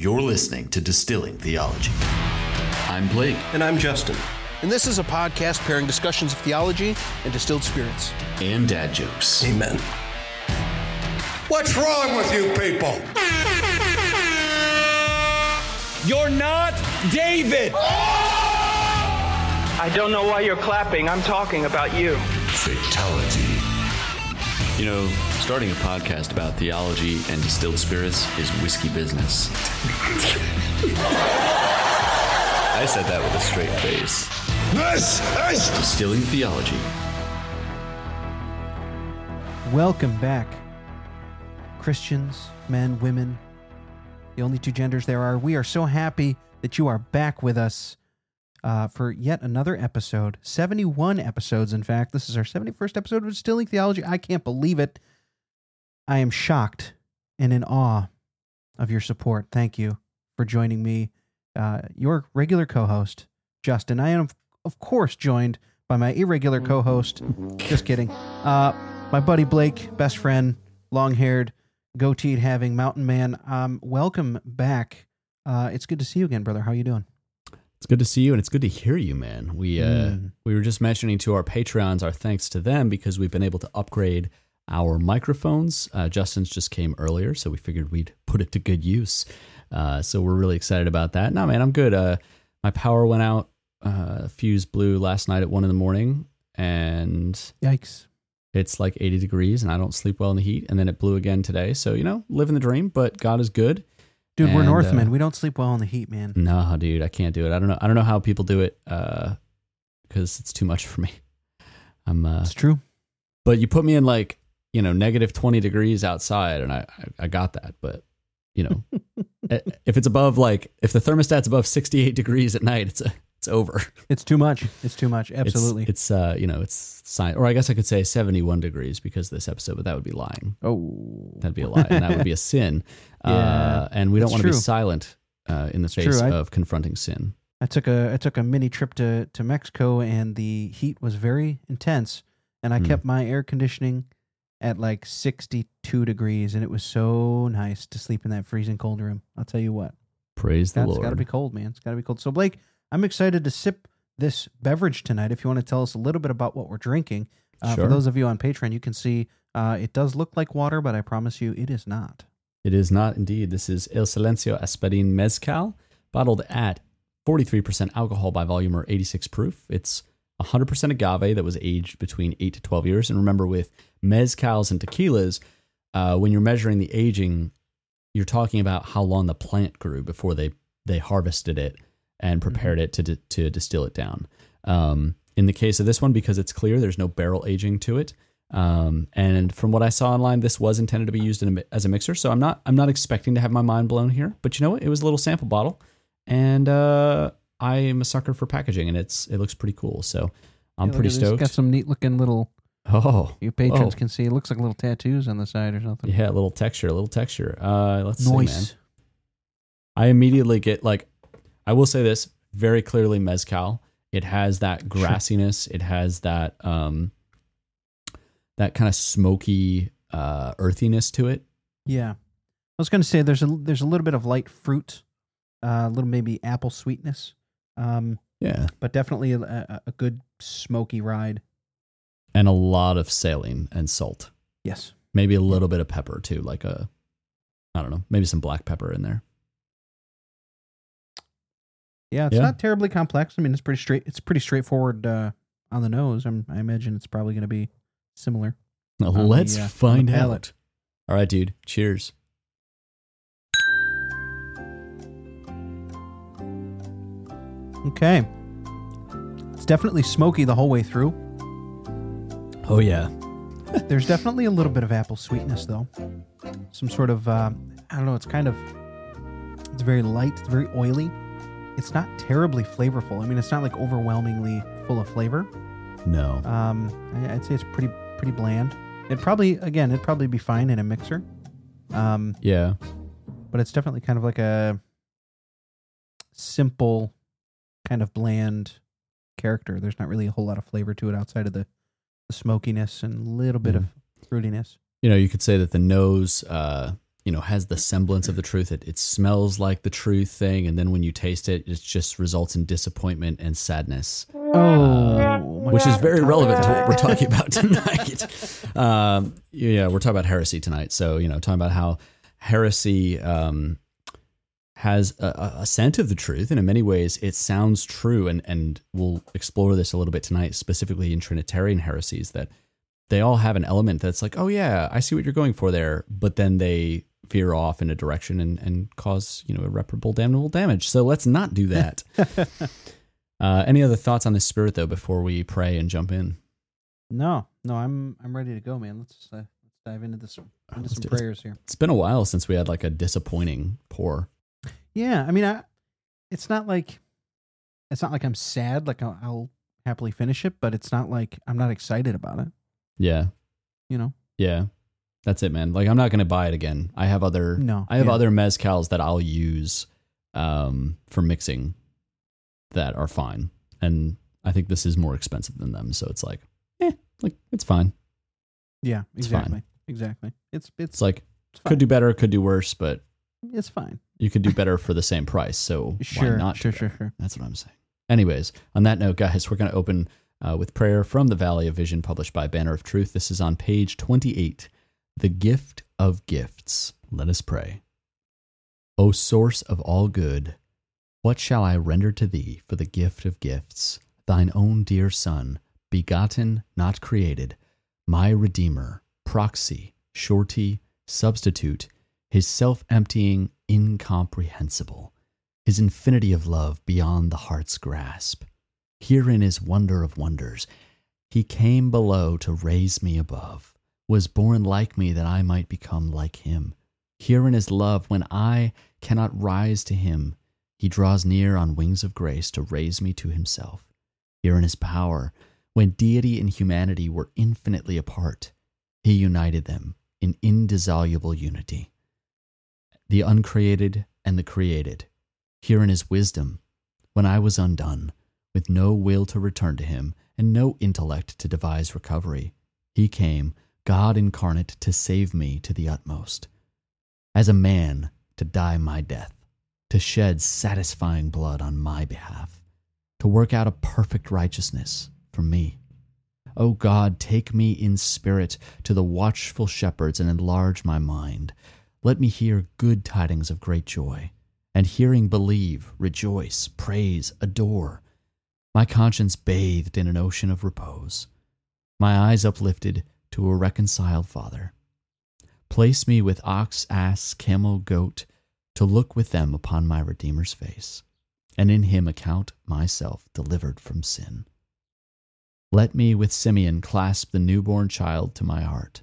You're listening to Distilling Theology. I'm Blake. And I'm Justin. And this is a podcast pairing discussions of theology and distilled spirits. And dad jokes. Amen. What's wrong with you people? You're not David! I don't know why you're clapping. I'm talking about you. Fatality. You know, starting a podcast about theology and distilled spirits is whiskey business. I said that with a straight face. This is Distilling theology. Welcome back, Christians, men, women, the only two genders there are. We are so happy that you are back with us uh, for yet another episode. 71 episodes, in fact. This is our 71st episode of Distilling Theology. I can't believe it. I am shocked and in awe of your support. Thank you for joining me, uh, your regular co host, Justin. I am, of course, joined by my irregular co host. Just kidding. Uh, my buddy Blake, best friend, long haired, goateed having mountain man. Um, welcome back. Uh, it's good to see you again, brother. How are you doing? It's good to see you, and it's good to hear you, man. We uh, Mm. we were just mentioning to our Patreons our thanks to them because we've been able to upgrade our microphones. Uh, Justin's just came earlier, so we figured we'd put it to good use. Uh, so we're really excited about that. No, man, I'm good. Uh, my power went out. Uh, fuse blew last night at one in the morning, and Yikes. it's like 80 degrees, and I don't sleep well in the heat. And then it blew again today. So you know, living the dream. But God is good. Dude, we're And, Northmen. uh, we don't sleep well in the heat, man. No, dude, I can't do it. I don't know. I don't know how people do it because it's too much for me. I'm, uh, It's true. but you put me in like you know negative twenty degrees outside, and I I, I got that. But you know, if it's above like if the thermostat's above sixty eight degrees at night, it's a, it's over. It's too much. It's too much. Absolutely. it's, uh you know it's science, or I guess I could say seventy one degrees because of this episode, but that would be lying. oh, That'd be a lie, and that would be a sin. Yeah, uh, and we don't want to be silent uh, in the face I- of confronting sin. I took a I took a mini trip to to Mexico, and the heat was very intense, and I Hmm. kept my air conditioning at like sixty two degrees, and it was so nice to sleep in that freezing cold room. I'll tell you what. Praise the Lord. It's got to be cold, man. It's got to be cold. So, Blake, I'm excited to sip this beverage tonight. If you want to tell us a little bit about what we're drinking, uh, Sure. for those of you on Patreon, you can see uh, it does look like water, but I promise you, it is not. It is not indeed. This is El Silencio Espadin Mezcal, bottled at 43% alcohol by volume or 86 proof. It's 100% agave that was aged between 8 to 12 years. And remember, with mezcals and tequilas, uh, when you're measuring the aging, you're talking about how long the plant grew before they, they harvested it and prepared it to, di- to distill it down. Um, in the case of this one, because it's clear, there's no barrel aging to it. Um, and from what I saw online, this was intended to be used in a, as a mixer. So I'm not I'm not expecting to have my mind blown here. But you know what? It was a little sample bottle, and uh, I am a sucker for packaging, and it's it looks pretty cool. So I'm look pretty this. It's stoked. got some neat looking little. oh, You patrons Whoa. can see. It looks like little tattoos on the side or something. yeah, a little texture, a little texture. Uh, let's see, man. Noise. I immediately get like, I will say this very clearly mezcal. It has that grassiness. It has that um, that kind of smoky uh, earthiness to it. Yeah, I was going to say there's a there's a little bit of light fruit, uh, a little maybe apple sweetness, um, Yeah, but definitely a, a, good smoky ride. and a lot of saline and salt. Yes. Maybe a little bit of pepper too, like a, I don't know, maybe some black pepper in there. Yeah, it's Yeah. not terribly complex. I mean, it's pretty straight. It's pretty straightforward uh, on the nose. I'm, I imagine it's probably going to be similar. Now, let's uh, find out. All right, dude. Cheers. Okay. It's definitely smoky the whole way through. Oh yeah. There's definitely a little bit of apple sweetness, though. Some sort of, um, I don't know, it's kind of, it's very light, it's very oily. It's not terribly flavorful. I mean, it's not like overwhelmingly full of flavor. No. Um, I'd say it's pretty, pretty bland. It probably, again, it'd probably be fine in a mixer. Um, Yeah. but it's definitely kind of like a simple, kind of bland character. There's not really a whole lot of flavor to it outside of the, the smokiness and a little bit Yeah. of fruitiness. You know, you could say that the nose, uh, you know has the semblance of the truth. It it smells like the truth thing, and then when you taste it, it just results in disappointment and sadness. Oh, which is very relevant to what we're talking about tonight. um, yeah, we're talking about heresy tonight. So, you know, talking about how heresy um, has a, a scent of the truth, and in many ways, it sounds true. And and we'll explore this a little bit tonight, specifically in Trinitarian heresies, that they all have an element that's like, oh yeah, I see what you're going for there, but then they veer off in a direction and, and cause you know irreparable damnable damage. So let's not do that. Uh, any other thoughts on the spirit though before we pray and jump in? no, no, I'm I'm ready to go, man. Let's uh, let's dive into this into let's some prayers here. It's been a while since we had like a disappointing pour. Yeah, I mean, I, it's not like it's not like I'm sad. Like I'll, I'll happily finish it, but it's not like I'm not excited about it. Yeah, You know? yeah, that's it, man. Like I'm not gonna buy it again. I have other No, I have yeah. other mezcals that I'll use um, for mixing that are fine, and I think this is more expensive than them. So it's like, eh, like it's fine. Yeah, It's fine. exactly, exactly. It's it's It's like it's could do better, could do worse, but it's fine. You could do better for the same price. So why Sure, not? do sure, sure, sure. That's what I'm saying. Anyways, on that note, guys, we're going to open uh, with prayer from the Valley of Vision, published by Banner of Truth. This is on page 28, the gift of gifts. Let us pray. O source of all good, what shall I render to thee for the gift of gifts, thine own dear Son, begotten, not created, my Redeemer, proxy, surety, substitute, his self emptying, incomprehensible, his infinity of love beyond the heart's grasp. Herein is wonder of wonders. He came below to raise me above, was born like me that I might become like him. Herein is love when I cannot rise to him. He draws near on wings of grace to raise me to himself. Herein is power when deity and humanity were infinitely apart. He united them in indissoluble unity. The uncreated and the created. Herein is wisdom when I was undone, with no will to return to him and no intellect to devise recovery. He came, God incarnate, to save me to the utmost. As a man, to die my death, to shed satisfying blood on my behalf, to work out a perfect righteousness for me. O God, take me in spirit to the watchful shepherds and enlarge my mind. Let me hear good tidings of great joy, and hearing believe, rejoice, praise, adore. My conscience bathed in an ocean of repose, my eyes uplifted to a reconciled Father. Place me with ox, ass, camel, goat, to look with them upon my Redeemer's face, and in him account myself delivered from sin. Let me with Simeon clasp the newborn child to my heart,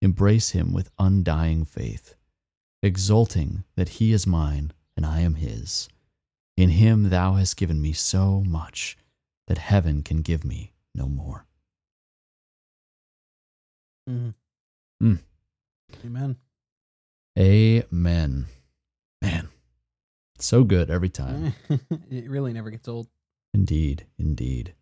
embrace him with undying faith, exulting that he is mine and I am his. In him thou hast given me so much that heaven can give me no more. Mhm. Mm. Amen. Amen. Man, so good every time. it really never gets old. Indeed, indeed.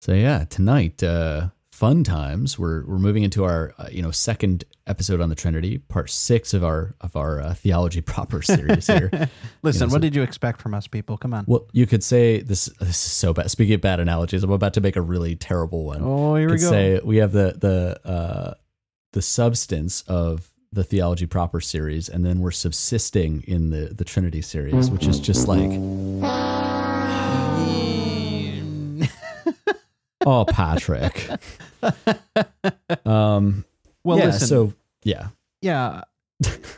So yeah, tonight, uh, fun times. We're we're moving into our uh, you know second episode on the Trinity, part six of our of our uh, theology proper series here. Listen, You know, what so- did you expect from us, people? Come on. Well, you could say this. This is so bad. Speaking of bad analogies, I'm about to make a really terrible one. Oh, here we go. say we have the the uh, the substance of the theology proper series, and then we're subsisting in the the Trinity series, which is just like oh, Patrick. um. well, yeah. listen. So yeah. yeah,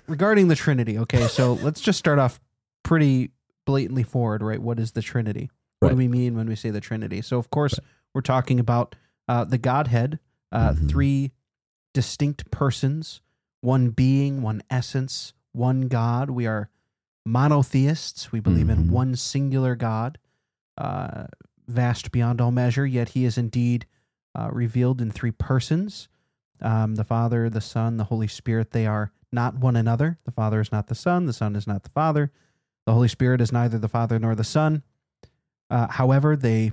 regarding the Trinity. Okay, so let's just start off pretty blatantly forward, right? What is the Trinity? What do we mean when we say the Trinity? So, of course, we're talking about uh, the Godhead, uh, Mhm. three distinct persons, one being, one essence, one God. We are monotheists. We believe in Mhm. one singular God, uh, vast beyond all measure, yet he is indeed uh, revealed in three persons um, the Father, the Son, the Holy Spirit. They are not one another. The Father is not the Son. The Son is not the Father. The Holy Spirit is neither the Father nor the Son. Uh, however, they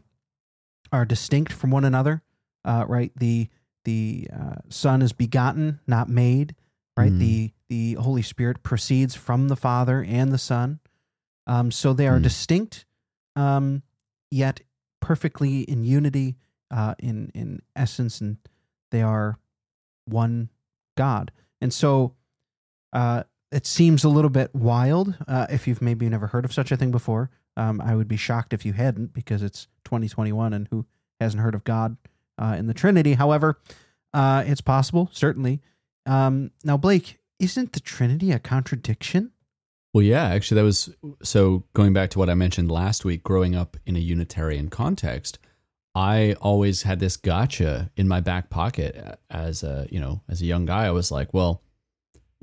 are distinct from one another. Uh, right? The the uh, Son is begotten, not made. Right? Mm. The the Holy Spirit proceeds from the Father and the Son. Um, so they are Hmm. distinct, um, yet perfectly in unity, uh, in in essence, and they are one God. And so, uh, it seems a little bit wild uh, if you've maybe never heard of such a thing before. Um, I would be shocked if you hadn't, because it's 2021, and who hasn't heard of God uh, in the Trinity? However, uh, it's possible, certainly. Um, now, Blake, isn't the Trinity a contradiction? Well, yeah, actually, that was so going back to what I mentioned last week, growing up in a Unitarian context. I always had this gotcha in my back pocket as a, you know, as a young guy. I was like, well,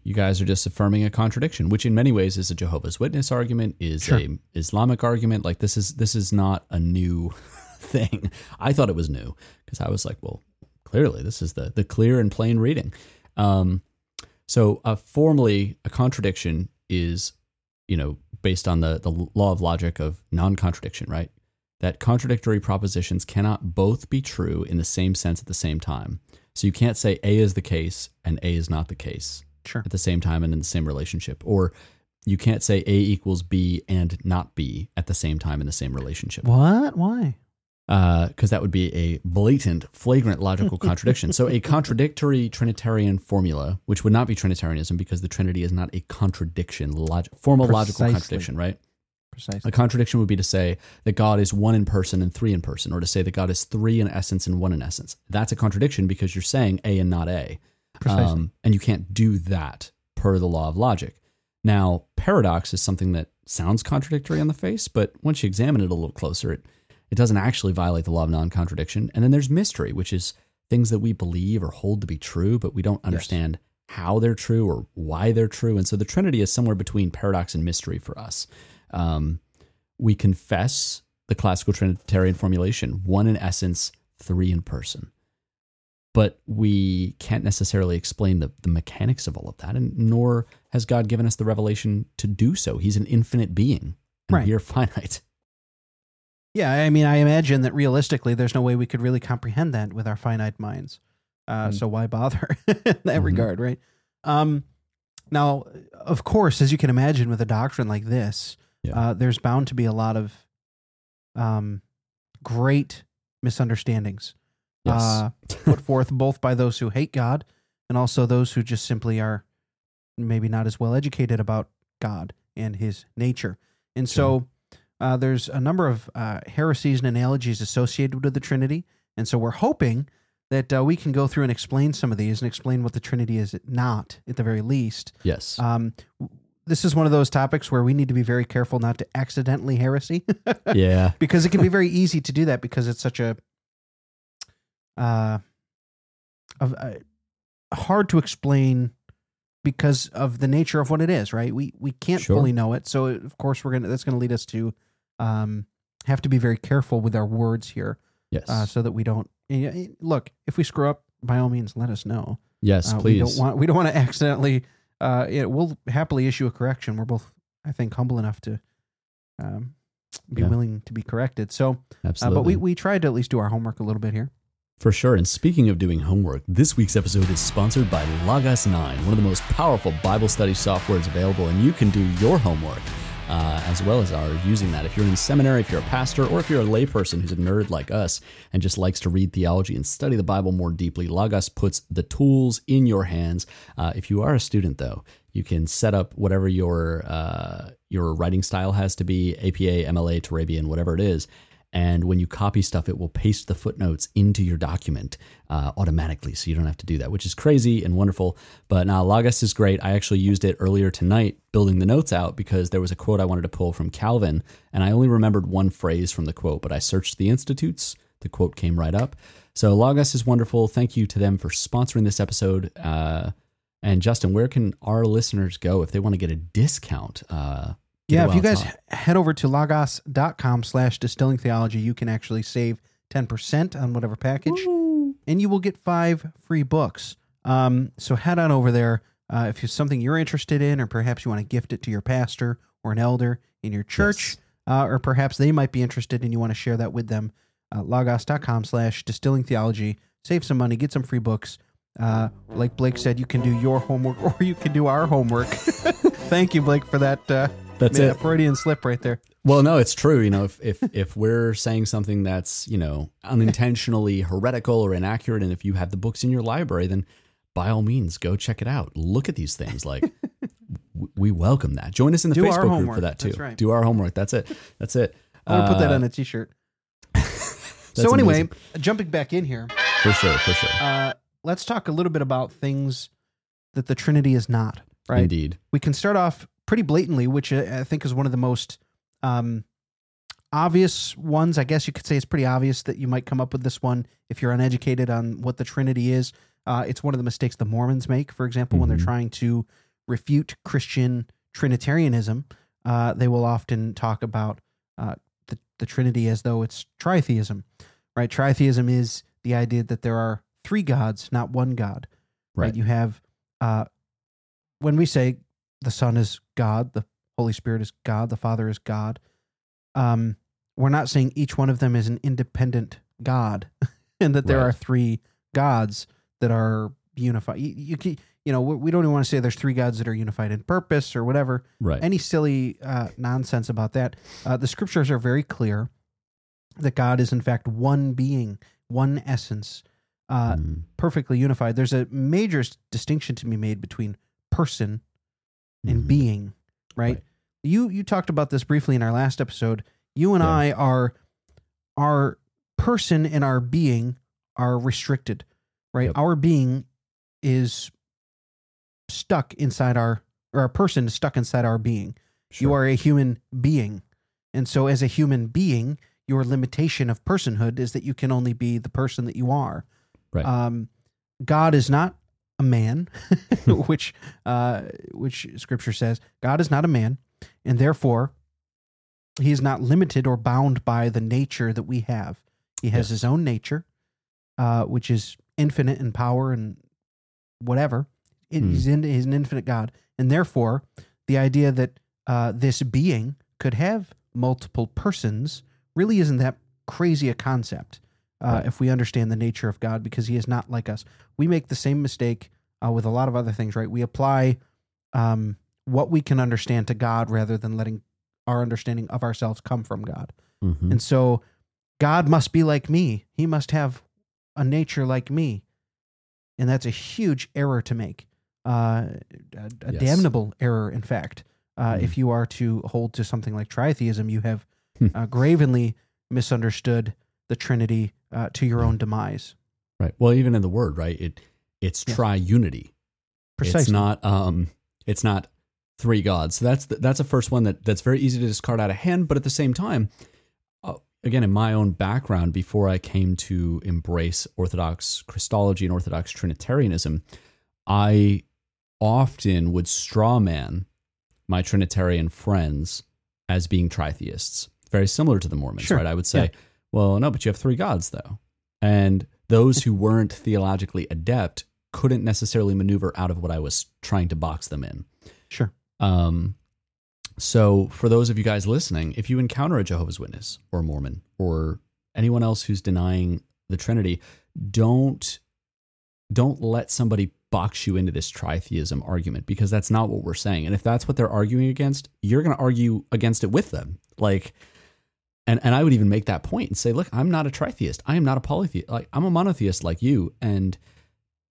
you guys are just affirming a contradiction, which in many ways is a Jehovah's Witness argument, is Sure. a Islamic argument. Like this is this is not a new thing. I thought it was new because I was like, well, clearly this is the the clear and plain reading. Um, so uh, formally, a contradiction is, you know, based on the the law of logic of non-contradiction, right? That contradictory propositions cannot both be true in the same sense at the same time. So you can't say A is the case and A is not the case Sure. at the same time and in the same relationship, or you can't say A equals B and not B at the same time in the same relationship What? Why? Because that would be a blatant, flagrant logical contradiction. so, a contradictory Trinitarian formula, which would not be Trinitarianism because the Trinity is not a contradiction, log- formal logical contradiction, right? Precisely. A contradiction would be to say that God is one in person and three in person, or to say that God is three in essence and one in essence. That's a contradiction because you're saying A and not A. Precisely. Um, and you can't do that per the law of logic. Now, paradox is something that sounds contradictory on the face, but once you examine it a little closer, it, it doesn't actually violate the law of non contradiction. And then there's mystery, which is things that we believe or hold to be true, but we don't understand how they're true or why they're true. And so the Trinity is somewhere between paradox and mystery for us. Um, we confess the classical Trinitarian formulation one in essence, three in person. But we can't necessarily explain the, the mechanics of all of that, and nor has God given us the revelation to do so. He's an infinite being, and Right. we are finite. Yeah, I mean, I imagine that realistically, there's no way we could really comprehend that with our finite minds. Uh, Mm. So why bother in that Mhm. regard, right? Um, now, of course, as you can imagine, with a doctrine like this, Yeah. uh, there's bound to be a lot of um, great misunderstandings Yes. uh, put forth both by those who hate God and also those who just simply are maybe not as well educated about God and His nature. And so uh, there's a number of uh, heresies and analogies associated with the Trinity. And so we're hoping that uh, we can go through and explain some of these and explain what the Trinity is not, at the very least. yes. Um, this is one of those topics where we need to be very careful not to accidentally heresy yeah. because it can be very easy to do that because it's such a uh, of uh, hard to explain because of the nature of what it is, right? We we can't Sure. fully know it, so of course we're gonna that's gonna lead us to um, have to be very careful with our words here, Yes. uh, so that we don't look. If we screw up, by all means, let us know. yes, Uh, We don't want we don't want to accidentally. Uh, yeah, we'll happily issue a correction. We're both, I think, humble enough to um, be Yeah. willing to be corrected. So, uh, Absolutely. but we we tried to at least do our homework a little bit here. For sure. And speaking of doing homework, this week's episode is sponsored by Logos 9, one of the most powerful Bible study softwares available, and you can do your homework uh, as well as are using that. If you're in seminary, if you're a pastor, or if you're a layperson who's a nerd like us and just likes to read theology and study the Bible more deeply, Logos puts the tools in your hands. Uh, if you are a student, though, you can set up whatever your uh, your writing style has to be APA, MLA, Turabian, whatever it is. And when you copy stuff, it will paste the footnotes into your document uh, automatically. So you don't have to do that, which is crazy and wonderful. But now Logos is great. I actually used it earlier tonight building the notes out because there was a quote I wanted to pull from Calvin. And I only remembered one phrase from the quote, but I searched the institutes. The quote came right up. So Logos is wonderful. Thank you to them for sponsoring this episode. Uh, and Justin, where can our listeners go if they want to get a discount? Uh, Yeah, if you guys head over to logos.com slash distilling theology, you can actually save 10% on whatever package, and you will get five free books. Um, so head on over there. Uh, if it's something you're interested in, or perhaps you want to gift it to your pastor or an elder in your church, uh, or perhaps they might be interested and you want to share that with them, uh, logos.com slash distilling theology. Save some money, get some free books. Uh, like Blake said, you can do your homework or you can do our homework. Thank you, Blake, for that. Uh, That's man, it. Freudian slip right there. Well, no, it's true. You know, if if if we're saying something that's you know unintentionally heretical or inaccurate, and if you have the books in your library, then by all means go check it out. Look at these things. Like w- we welcome that. Join us in the Do Facebook group for that too. That's right. Do our homework. That's it. That's it. I'm gonna put that Uh, on a t-shirt. so anyway, amazing. jumping back in here, for sure, for sure, uh, let's talk a little bit about things that the Trinity is not. Right. indeed. we can start off pretty blatantly, which I I think is one of the most um, obvious ones. I guess you could say it's pretty obvious that you might come up with this one if you're uneducated on what the Trinity is. Uh, it's one of the mistakes the Mormons make, for example, when they're Mhm. trying to refute Christian Trinitarianism. Uh, they will often talk about uh, the, the Trinity as though it's tritheism, right? Tritheism is the idea that there are three gods, not one God. Right. Right. You have uh, when we say the Son is God, the Holy Spirit is God, the Father is God. Um, we're not saying each one of them is an independent God, and that there Right. are three gods that are unified. You, you, you know, we we don't even want to say there's three gods that are unified in purpose or whatever. Right. Any silly uh, nonsense about that. Uh, the scriptures are very clear that God is in fact one being, one essence, uh, Mm, perfectly unified. There's a major distinction to be made between person and mhm. being, right? Right. You you talked about this briefly in our last episode. You and Yeah. I are our person and our being are restricted, right? Yep. Our being is stuck inside our or our person is stuck inside our being. You are a human being. And so as a human being, your limitation of personhood is that you can only be the person that you are. Right. Um, God is not a man, which uh, which Scripture says God is not a man, and therefore he is not limited or bound by the nature that we have. He has Yes. his own nature, uh, which is infinite in power and whatever. It- Hmm. He's in, he's an infinite God, and therefore the idea that uh, this being could have multiple persons really isn't that crazy a concept uh, if we understand the nature of God, because He is not like us. We make the same mistake uh, with a lot of other things, right? We apply um, what we can understand to God rather than letting our understanding of ourselves come from God. Mhm. And so God must be like me. He must have a nature like me. And that's a huge error to make. Uh, a, a Yes. damnable error, in fact. Uh, Mhm. If you are to hold to something like tritheism, you have Hmm. uh, gravenly misunderstood the Trinity uh, to your own demise. Right. Well, even in the word, right? It it's Yes. triunity. Precisely. It's not um it's not three gods. So that's the, that's a first one that that's very easy to discard out of hand, but at the same time uh, again in my own background before I came to embrace orthodox Christology and orthodox trinitarianism, I often would strawman my trinitarian friends as being tritheists. Very similar to the Mormons, Sure. right? I would say, Yeah. Well, no, but you have three gods though. And those who weren't theologically adept couldn't necessarily maneuver out of what I was trying to box them in. Sure. Um, so, for those of you guys listening, if you encounter a Jehovah's Witness or Mormon or anyone else who's denying the Trinity, don't don't let somebody box you into this tritheism argument because that's not what we're saying. And if that's what they're arguing against, you're going to argue against it with them. Like, and and I would even make that point and say, look, I'm not a tritheist. I am not a polytheist. Like, I'm a monotheist like you. And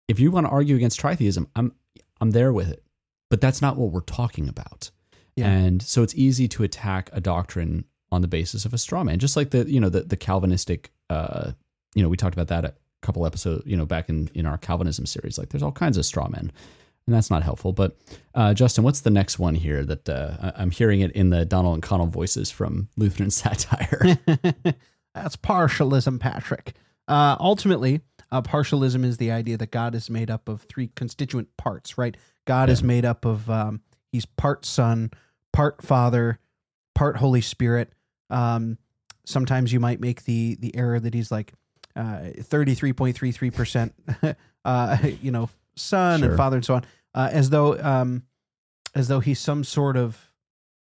if you want to argue against tritheism, I'm I'm there with it. But that's not what we're talking about. Yeah. And so it's easy to attack a doctrine on the basis of a straw man, just like the you know the the Calvinistic. Uh, you know, we talked about that a couple episodes. You know, back in in our Calvinism series, like there's all kinds of straw men, and that's not helpful. But uh, Justin, what's the next one here that uh, I'm hearing it in the Donall and Conall voices from Lutheran satire? That's partialism, Patrick. Uh, ultimately, uh, partialism is the idea that God is made up of three constituent parts, right? God is made up of, um, he's part Son, part Father, part Holy Spirit. Um, sometimes you might make the the error that he's like uh, 33.33%, uh, you know, Son Sure. and Father and so on, uh, as though um, as though he's some sort of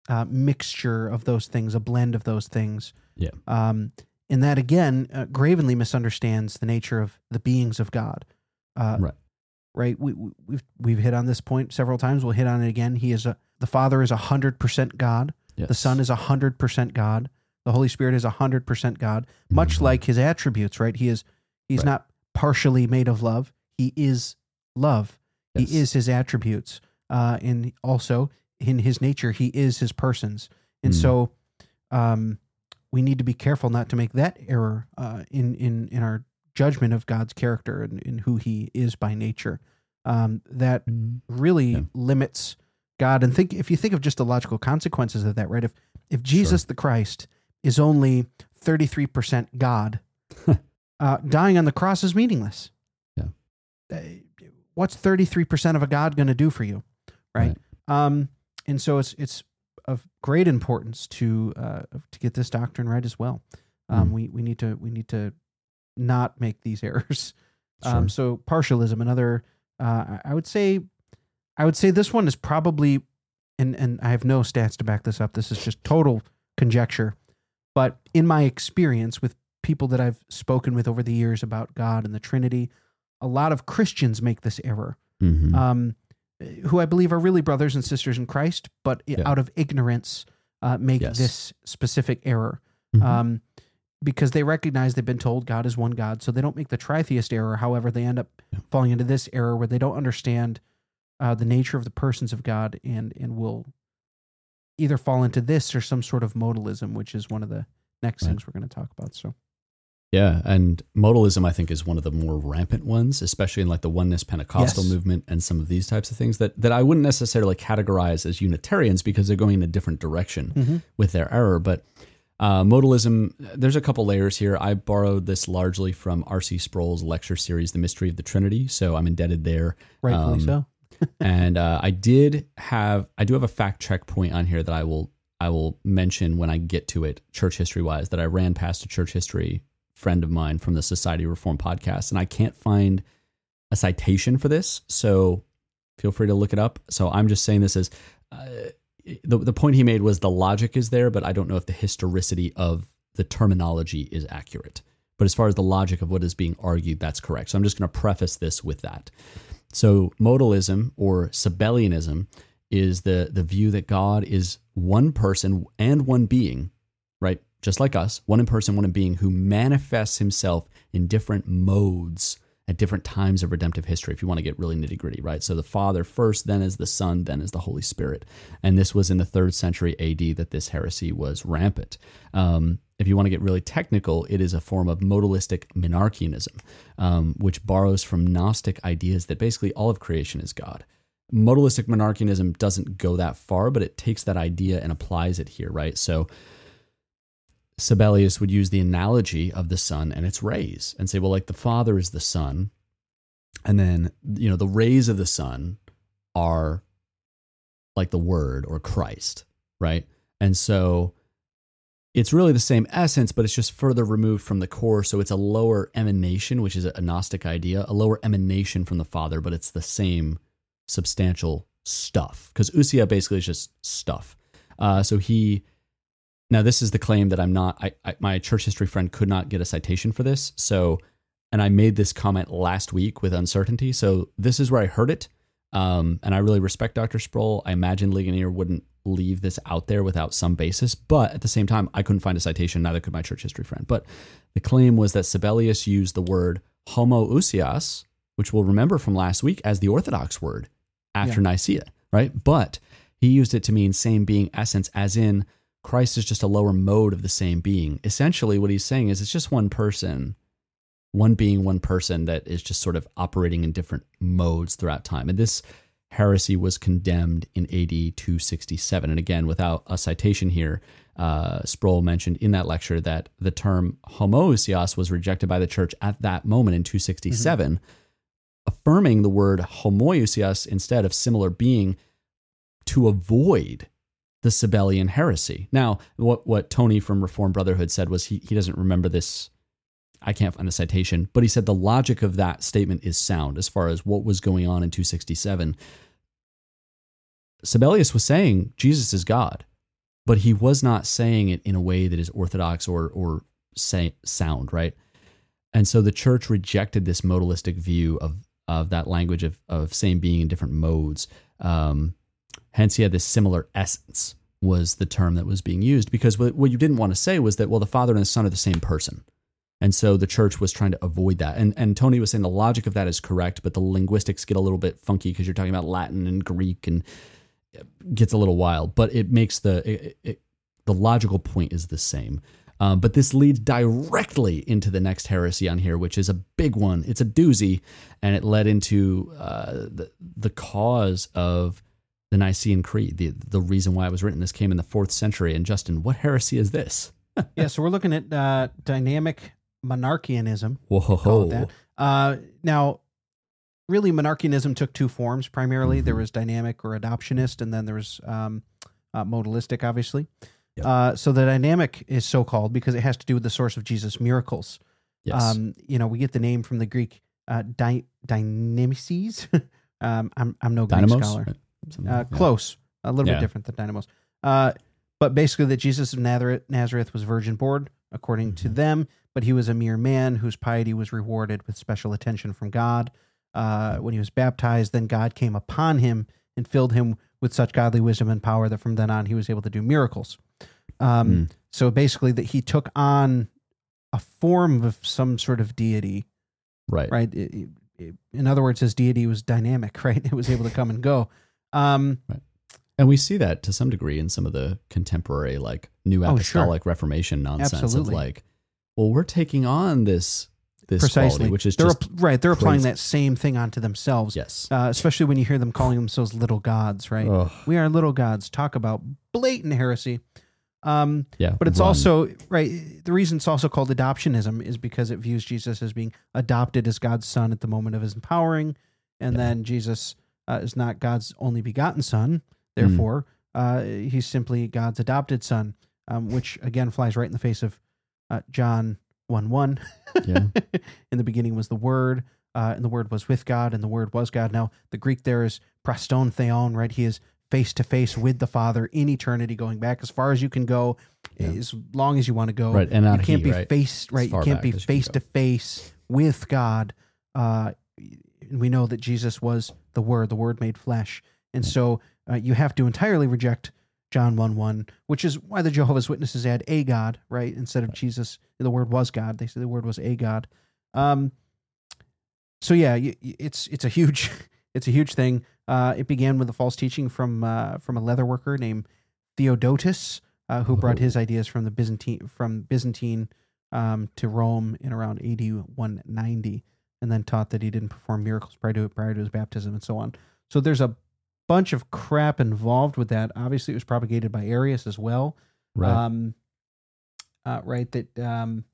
uh, mixture of those things, a blend of those things. Yeah. Um, and that again uh, gravenly misunderstands the nature of the beings of God. Uh, Right. right? We, we we've we've hit on this point several times. We'll hit on it again. He is a the Father is hundred percent God. The Son is hundred percent God. The Holy Spirit is hundred percent God. Much Mhm. like his attributes, right? He is he's Right. not partially made of love. He is love. Yes. He is his attributes. Uh, and also in his nature, he is his persons. And Mm. so um, we need to be careful not to make that error uh, in, in, in our judgment of God's character and, and who he is by nature. Um, that Mm. really Yeah. limits God. And think if you think of just the logical consequences of that, right? If if Jesus the Christ is only thirty three percent God, uh, dying on the cross is meaningless. Yeah. What's thirty three percent of a God going to do for you, right? Um, and so it's it's of great importance to uh, to get this doctrine right as well. Um, Mm. we we need to we need to not make these errors. Sure. Um, so partialism, another, uh, I- I would say, I would say this one is probably, and and I have no stats to back this up. This is just total conjecture, but in my experience with people that I've spoken with over the years about God and the Trinity, a lot of Christians make this error, Mhm. um, who I believe are really brothers and sisters in Christ, but Yeah. out of ignorance, uh, make Yes. this specific error Mhm. um, because they recognize they've been told God is one God, so they don't make the tritheist error. However, they end up Yeah. falling into this error where they don't understand uh, the nature of the persons of God and and will either fall into this or some sort of modalism, which is one of the next Right. things we're going to talk about. So Yeah, and modalism I think is one of the more rampant ones, especially in like the oneness Pentecostal Yes. movement and some of these types of things that that I wouldn't necessarily categorize as Unitarians because they're going in a different direction Mhm. with their error. But uh, modalism, there's a couple layers here. I borrowed this largely from R.C. Sproul's lecture series, "The Mystery of the Trinity," so I'm indebted there. rightfully Um, so. and uh, I did have I do have a fact check point on here that I will I will mention when I get to it church history wise that I ran past a church history friend of mine from the Society Reform podcast and I can't find a citation for this so feel free to look it up. So I'm just saying this as uh, the the point he made was the logic is there but I don't know if the historicity of the terminology is accurate. But as far as the logic of what is being argued that's correct. So I'm just going to preface this with that. So modalism or Sabellianism is the the view that God is one person and one being, right? Just like us, one in person, one in being, who manifests himself in different modes at different times of redemptive history, if you want to get really nitty gritty, right? So the Father first, then as the Son, then as the Holy Spirit. And this was in the third century AD that this heresy was rampant. Um, if you want to get really technical, it is a form of modalistic monarchianism, um, which borrows from Gnostic ideas that basically all of creation is God. Modalistic monarchianism doesn't go that far, but it takes that idea and applies it here, right? So Sabellius would use the analogy of the sun and its rays and say, well, like the Father is the sun, and then, you know, the rays of the sun are like the Word or Christ, right? And so it's really the same essence, but it's just further removed from the core. So it's a lower emanation, which is a Gnostic idea, a lower emanation from the Father, but it's the same substantial stuff. Because ousia basically is just stuff. Uh, so he, now this is the claim that I'm not, I, I, my church history friend could not get a citation for this. So, and I made this comment last week with uncertainty. So this is where I heard it. Um, and I really respect Dr. Sproul. I imagine Ligonier wouldn't leave this out there without some basis. But at the same time, I couldn't find a citation, neither could my church history friend. But the claim was that Sabellius used the word homoousios, which we'll remember from last week as the Orthodox word after Nicaea, right? But he used it to mean same being essence, as in Christ is just a lower mode of the same being. Essentially, what he's saying is it's just one person, one being, one person that is just sort of operating in different modes throughout time. And this heresy was condemned in AD 267. And again, without a citation here, uh, Sproul mentioned in that lecture that the term homoousios was rejected by the church at that moment in 267, affirming the word homoousios instead of similar being to avoid the Sabellian heresy. Now, what, what Tony from Reformed Brotherhood said was he, he doesn't remember this. I can't find the citation, but he said the logic of that statement is sound as far as what was going on in 267. Sabellius was saying Jesus is God, but he was not saying it in a way that is orthodox or or say, sound, right? And so the church rejected this modalistic view of of that language of of same being in different modes. Um, hence, he had this similar essence was the term that was being used because what, you didn't want to say was that well the father and the son are the same person. And so the church was trying to avoid that. And and tony was saying the logic of that is correct but the linguistics get a little bit funky because you're talking about latin and greek and it gets a little wild. But it makes the it, it, the logical point is the same. Um, but this leads directly into the next heresy on here, which is a big one. It's a doozy, and it led into uh, the the cause of the Nicene Creed. The the reason why it was written. This came in the fourth century. And Justin, what heresy is this? yeah, so we're looking at uh, dynamic monarchianism. Whoa, that. Uh, now, really, monarchianism took two forms. Primarily, there Mhm. was dynamic or adoptionist, and then there was um, uh, modalistic, obviously. Yep. Uh, so the dynamic is so called because it has to do with the source of Jesus' miracles. Yes. Um, you know, we get the name from the Greek uh, dy- dynamices. um, I'm I'm no Greek Dynamos. scholar. Uh, close, a little Yeah. bit different than dynamos. Uh, but basically, that Jesus of Nazareth, Nazareth was virgin born, according to Mhm. them, but he was a mere man whose piety was rewarded with special attention from God. Uh, when he was baptized, then God came upon him and filled him with such godly wisdom and power that from then on he was able to do miracles. Um, Mm. So basically, that he took on a form of some sort of deity Right. right? It- it- in other words, his deity was dynamic, right? It was able to come and go. Um, And we see that to some degree in some of the contemporary, like New Oh, sure. Apostolic Reformation nonsense Absolutely. of like, well, we're taking on this this precisely, quality, which is they're just app- right. They're applying that same thing onto themselves. yes. Uh, especially when you hear them calling themselves little gods, right? Ugh. We are little gods. Talk about blatant heresy. Um, yeah, but it's run. also right. The reason it's also called adoptionism is because it views Jesus as being adopted as God's son at the moment of his empowering, and Yeah. then Jesus uh, is not God's only begotten son. Hmm. Therefore, uh, he's simply God's adopted son, um, which again flies right in the face of uh, John one one. yeah. in the beginning was the Word, uh, and the Word was with God, and the Word was God. Now, the Greek there is pros ton theon, right? He is face to face with the Father in eternity, going back as far as you can go, Yeah. as long as you want to go. Right, and you can't he, be right? face right. You can't be as you can face to face with God. Uh, we know that Jesus was the Word, the Word made flesh, and so uh, you have to entirely reject John one one, which is why the Jehovah's Witnesses add a God, right, instead of Jesus. The Word was God. They say the Word was a God. Um, so yeah, it's it's a huge it's a huge thing. Uh, it began with a false teaching from uh, from a leather worker named Theodotus, uh, who brought Oh. his ideas from the Byzantine from Byzantine um, to Rome in around AD 190, and then taught that he didn't perform miracles prior to prior to his baptism and so on. So there's a bunch of crap involved with that. Obviously, it was propagated by Arius as well. Right. Um, uh, right. That um,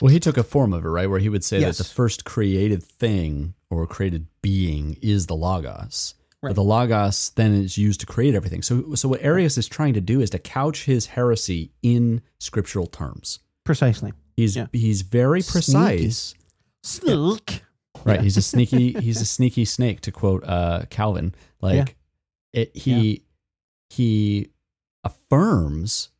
well, he took a form of it, right, where he would say Yes. that the first created thing or created being is the logos. Right. But the logos then is used to create everything. So, so what Arius is trying to do is to couch his heresy in scriptural terms. precisely He's Yeah. he's very Sneaky. Sneak. Right. He's a sneaky he's a sneaky snake to quote uh Calvin. Like it he he affirms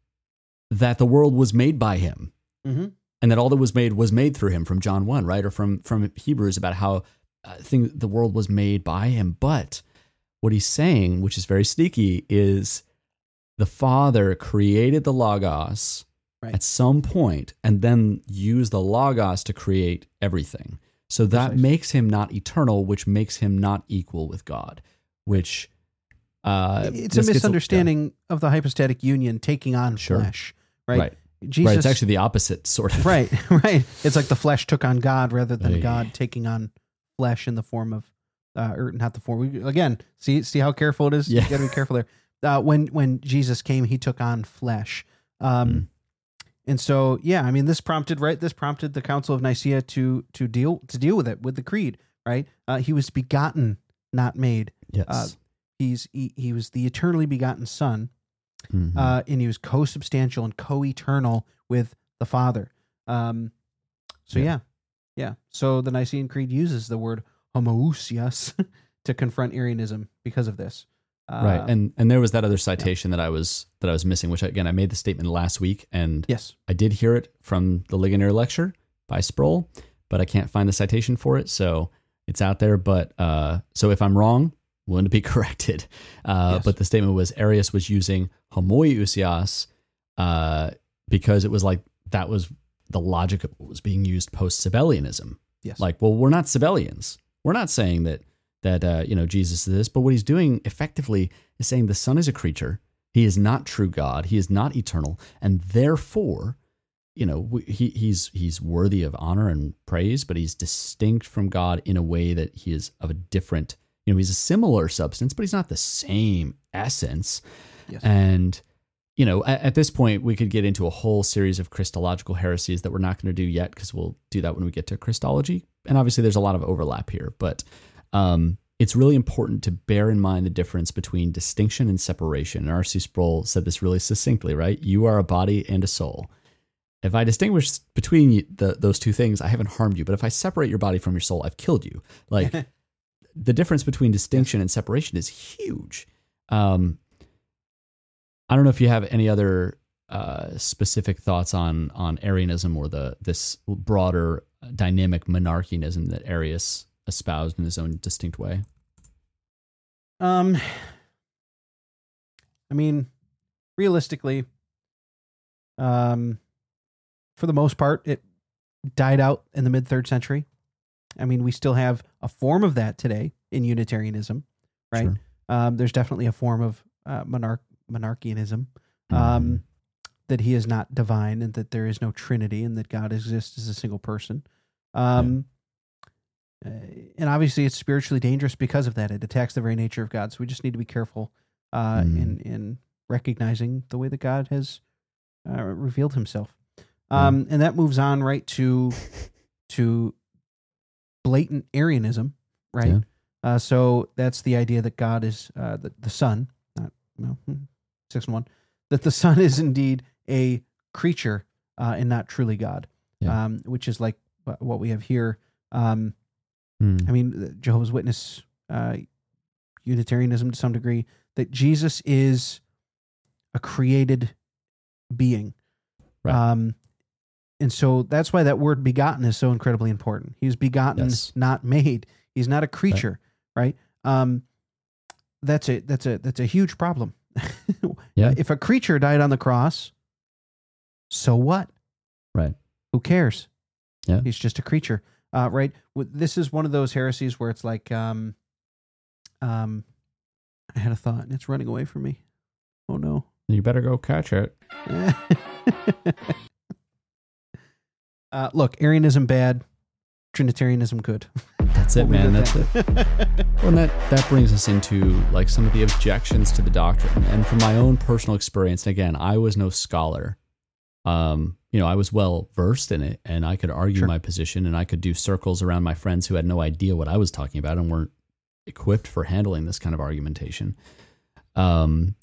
that the world was made by him Mm-hmm. and that all that was made was made through him from John 1, right? Or from from Hebrews about how uh, thing the world was made by him. But what he's saying, which is very sneaky, is the Father created the Logos Right. at some point and then use the Logos to create everything. So that Precisely. makes him not eternal, which makes him not equal with God, which uh, it's a misunderstanding of the hypostatic union taking on Sure. flesh, right? Right. Jesus, right. It's actually the opposite, sort of. right, right. It's like the flesh took on God rather than Hey. God taking on flesh in the form of, uh, or not the form. We, again, see see how careful it is. Yeah. You got to be careful there. Uh, when when Jesus came, he took on flesh. Um, Mm. And so, yeah, I mean, this prompted right. This prompted the Council of Nicaea to to deal to deal with it with the creed. Right, uh, he was begotten, not made. Yes. Uh, He's he, he was the eternally begotten Son, Mhm. uh, and he was co-substantial and co-eternal with the Father. Um, so Yeah. yeah. yeah, So the Nicene Creed uses the word homoousios to confront Arianism because of this. Uh, right and and there was that other citation that i was that i was missing which again i made the statement last week and yes, i did hear it from the ligonier lecture by sproul but i can't find the citation for it so It's out there, but uh, so if I'm wrong, willing to be corrected. Uh, Yes. But the statement was Arius was using homoiousios uh, because it was like that was the logic of what was being used post Sabellianism. Yes. Like, well, we're not Sabellians. We're not saying that that uh, you know Jesus is this, but what he's doing effectively is saying the Son is a creature. He is not true God. He is not eternal, and therefore, you know, he he's he's worthy of honor and praise, but he's distinct from God in a way that he is of a different. You know, he's a similar substance, but he's not the same essence. Yes. And you know, at, at this point, we could get into a whole series of Christological heresies that we're not going to do yet because we'll do that when we get to Christology. And obviously, there's a lot of overlap here, but um, it's really important to bear in mind the difference between distinction and separation. And R.C. Sproul said this really succinctly, right? You are a body and a soul. If I distinguish between the, those two things, I haven't harmed you. But if I separate your body from your soul, I've killed you. Like the difference between distinction and separation is huge. Um, I don't know if you have any other uh, specific thoughts on on Arianism or the this broader dynamic monarchianism that Arius espoused in his own distinct way. Um, I mean, realistically, um, for the most part, it died out in the mid third century. I mean, we still have a form of that today in Unitarianism, right? Sure. Um, there's definitely a form of uh, monarch monarchianism um, that he is not divine and that there is no Trinity and that God exists as a single person. Um, uh, and obviously, it's spiritually dangerous because of that. It attacks the very nature of God. So we just need to be careful uh, Mm. in in recognizing the way that God has uh, revealed Himself. Um, And that moves on right to to blatant Arianism, right? Yeah. Uh, so that's the idea that God is uh, the the Son, not well, hmm, six and one, that the Son is indeed a creature uh, and not truly God, Yeah. um, which is like what we have here. Um, Hmm. I mean, Jehovah's Witness, uh, Unitarianism to some degree, that Jesus is a created being. Right. Um, and so that's why that word begotten is so incredibly important. He's begotten, Yes. not made. He's not a creature, right? Um, that's a that's a that's a huge problem. Yeah. If a creature died on the cross, so what? Right. Who cares? Yeah. He's just a creature. Uh, right. This is one of those heresies where it's like, um, um, I had a thought and it's running away from me. Oh no. You better go catch it. uh, look, Arianism bad, Trinitarianism good. That's it, man. That's at it. Well, and that that brings us into like some of the objections to the doctrine, and from my own personal experience. and Again, I was no scholar. Um, you know, I was well versed in it, and I could argue Sure. my position, and I could do circles around my friends who had no idea what I was talking about and weren't equipped for handling this kind of argumentation. Um,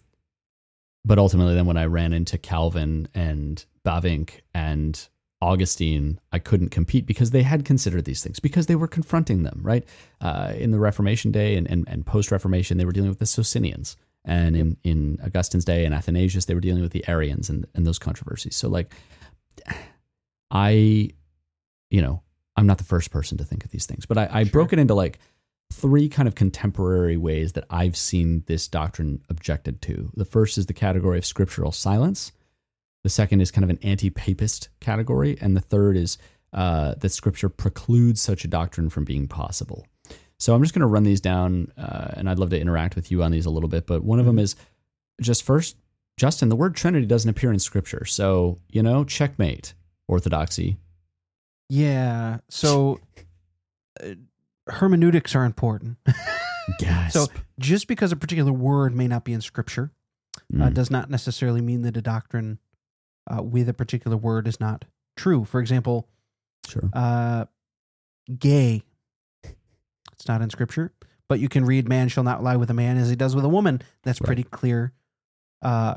but ultimately, then when I ran into Calvin and Bavinck and Augustine, I couldn't compete because they had considered these things because they were confronting them, right? Uh, in the Reformation day and, and, and post Reformation, they were dealing with the Socinians. And in, in Augustine's day and Athanasius, they were dealing with the Arians and, and those controversies. So, like, I, you know, I'm not the first person to think of these things, but I, I broke it into like three kind of contemporary ways that I've seen this doctrine objected to. The first is the category of scriptural silence. The second is kind of an anti-papist category, and the third is uh, that Scripture precludes such a doctrine from being possible. So I'm just going to run these down, uh, and I'd love to interact with you on these a little bit. But one of them is just first, Justin. The word Trinity doesn't appear in Scripture, so you know, checkmate, orthodoxy. yeah. So uh, hermeneutics are important. Gasp. so just because a particular word may not be in Scripture uh, Mm, does not necessarily mean that a doctrine uh, with a particular word is not true. For example, sure. uh, gay. It's not in scripture, but you can read "Man shall not lie with a man as he does with a woman." That's Right. pretty clear. Uh,